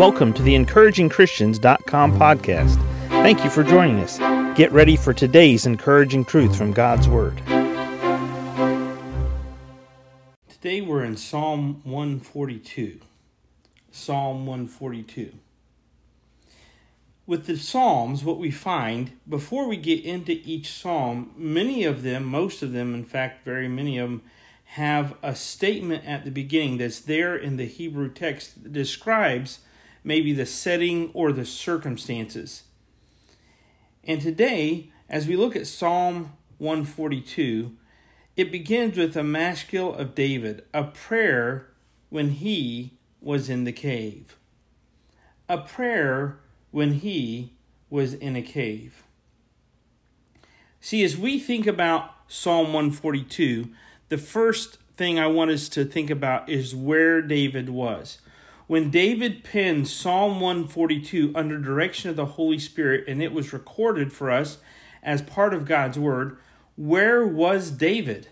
Welcome to the encouragingchristians.com podcast. Thank you for joining us. Get ready for today's encouraging truth from God's Word. Today we're in Psalm 142. Psalm 142. With the Psalms, what we find before we get into each Psalm, many of them, most of them, in fact, very many of them, have a statement at the beginning that's there in the Hebrew text that describes maybe the setting or the circumstances. And today, as we look at Psalm 142, it begins with a maskil of David, a prayer when he was in the cave. A prayer when he was in a cave. See, as we think about Psalm 142, the first thing I want us to think about is where David was. When David penned Psalm 142 under direction of the Holy Spirit, and it was recorded for us as part of God's Word, where was David?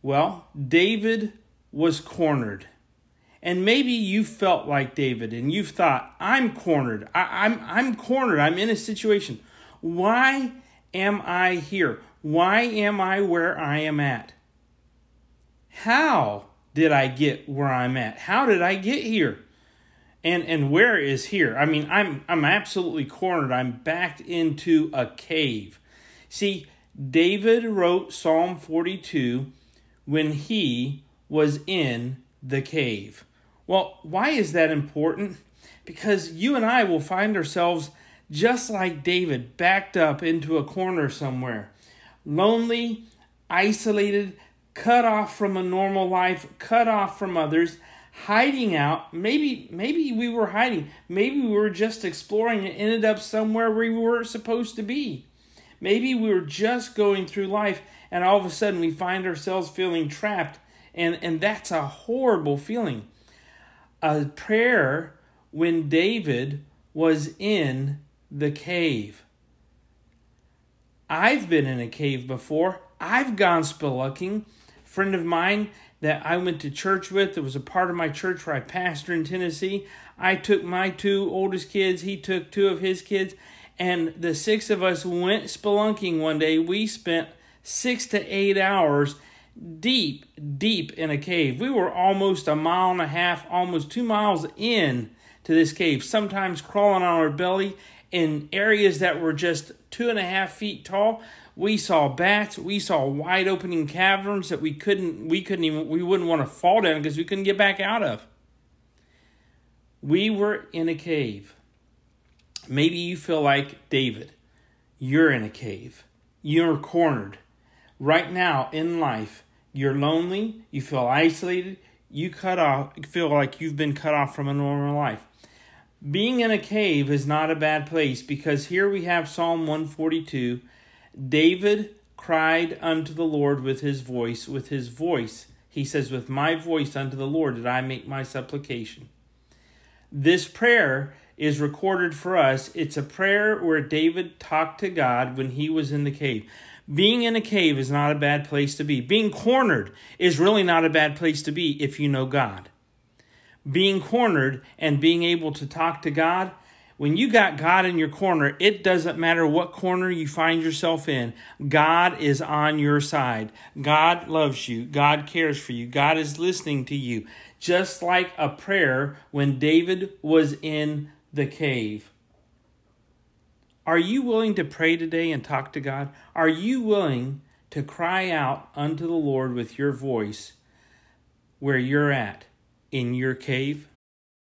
Well, David was cornered. And maybe you felt like David and you've thought, I'm cornered. I, am I'm, I'm cornered. I'm in a situation. Why am I here? Why am I where I am at? How did I get where I'm at? How did I get here? And and where is here? I mean, I'm I'm absolutely cornered. I'm backed into a cave. See, David wrote Psalm 42 when he was in the cave. Well, why is that important? Because you and I will find ourselves just like David, backed up into a corner somewhere, lonely, isolated, cut off from a normal life, cut off from others, hiding out. Maybe maybe we were hiding. Maybe we were just exploring and ended up somewhere where we weren't supposed to be. Maybe we were just going through life and all of a sudden we find ourselves feeling trapped and and that's a horrible feeling. A prayer when David was in the cave. I've been in a cave before. I've gone spelunking friend of mine that I went to church with, that was a part of my church where I pastor in Tennessee. I took my two oldest kids, he took two of his kids, and the six of us went spelunking one day. We spent six to eight hours deep, deep in a cave. We were almost a mile and a half, almost two miles in to this cave, sometimes crawling on our belly in areas that were just two and a half feet tall. We saw bats. We saw wide opening caverns that we couldn't we couldn't even we wouldn't want to fall down because we couldn't get back out of. We were in a cave. Maybe you feel like David. You're in a cave. You're cornered. Right now in life, you're lonely, you feel isolated, you cut off feel like you've been cut off from a normal life. Being in a cave is not a bad place because here we have Psalm 142 David cried unto the Lord with his voice, with his voice. He says, With my voice unto the Lord did I make my supplication. This prayer is recorded for us. It's a prayer where David talked to God when he was in the cave. Being in a cave is not a bad place to be. Being cornered is really not a bad place to be if you know God. Being cornered and being able to talk to God when you got God in your corner, it doesn't matter what corner you find yourself in. God is on your side. God loves you. God cares for you. God is listening to you. Just like a prayer when David was in the cave. Are you willing to pray today and talk to God? Are you willing to cry out unto the Lord with your voice where you're at in your cave?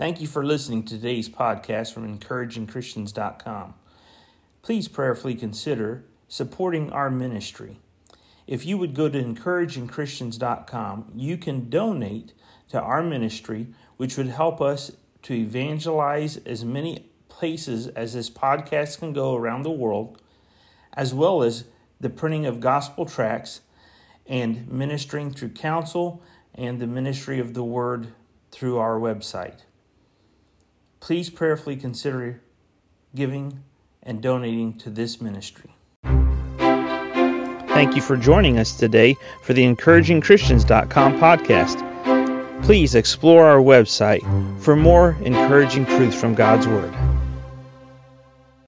Thank you for listening to today's podcast from encouragingchristians.com. Please prayerfully consider supporting our ministry. If you would go to encouragingchristians.com, you can donate to our ministry, which would help us to evangelize as many places as this podcast can go around the world, as well as the printing of gospel tracts and ministering through counsel and the ministry of the word through our website. Please prayerfully consider giving and donating to this ministry. Thank you for joining us today for the encouragingchristians.com podcast. Please explore our website for more encouraging truths from God's Word.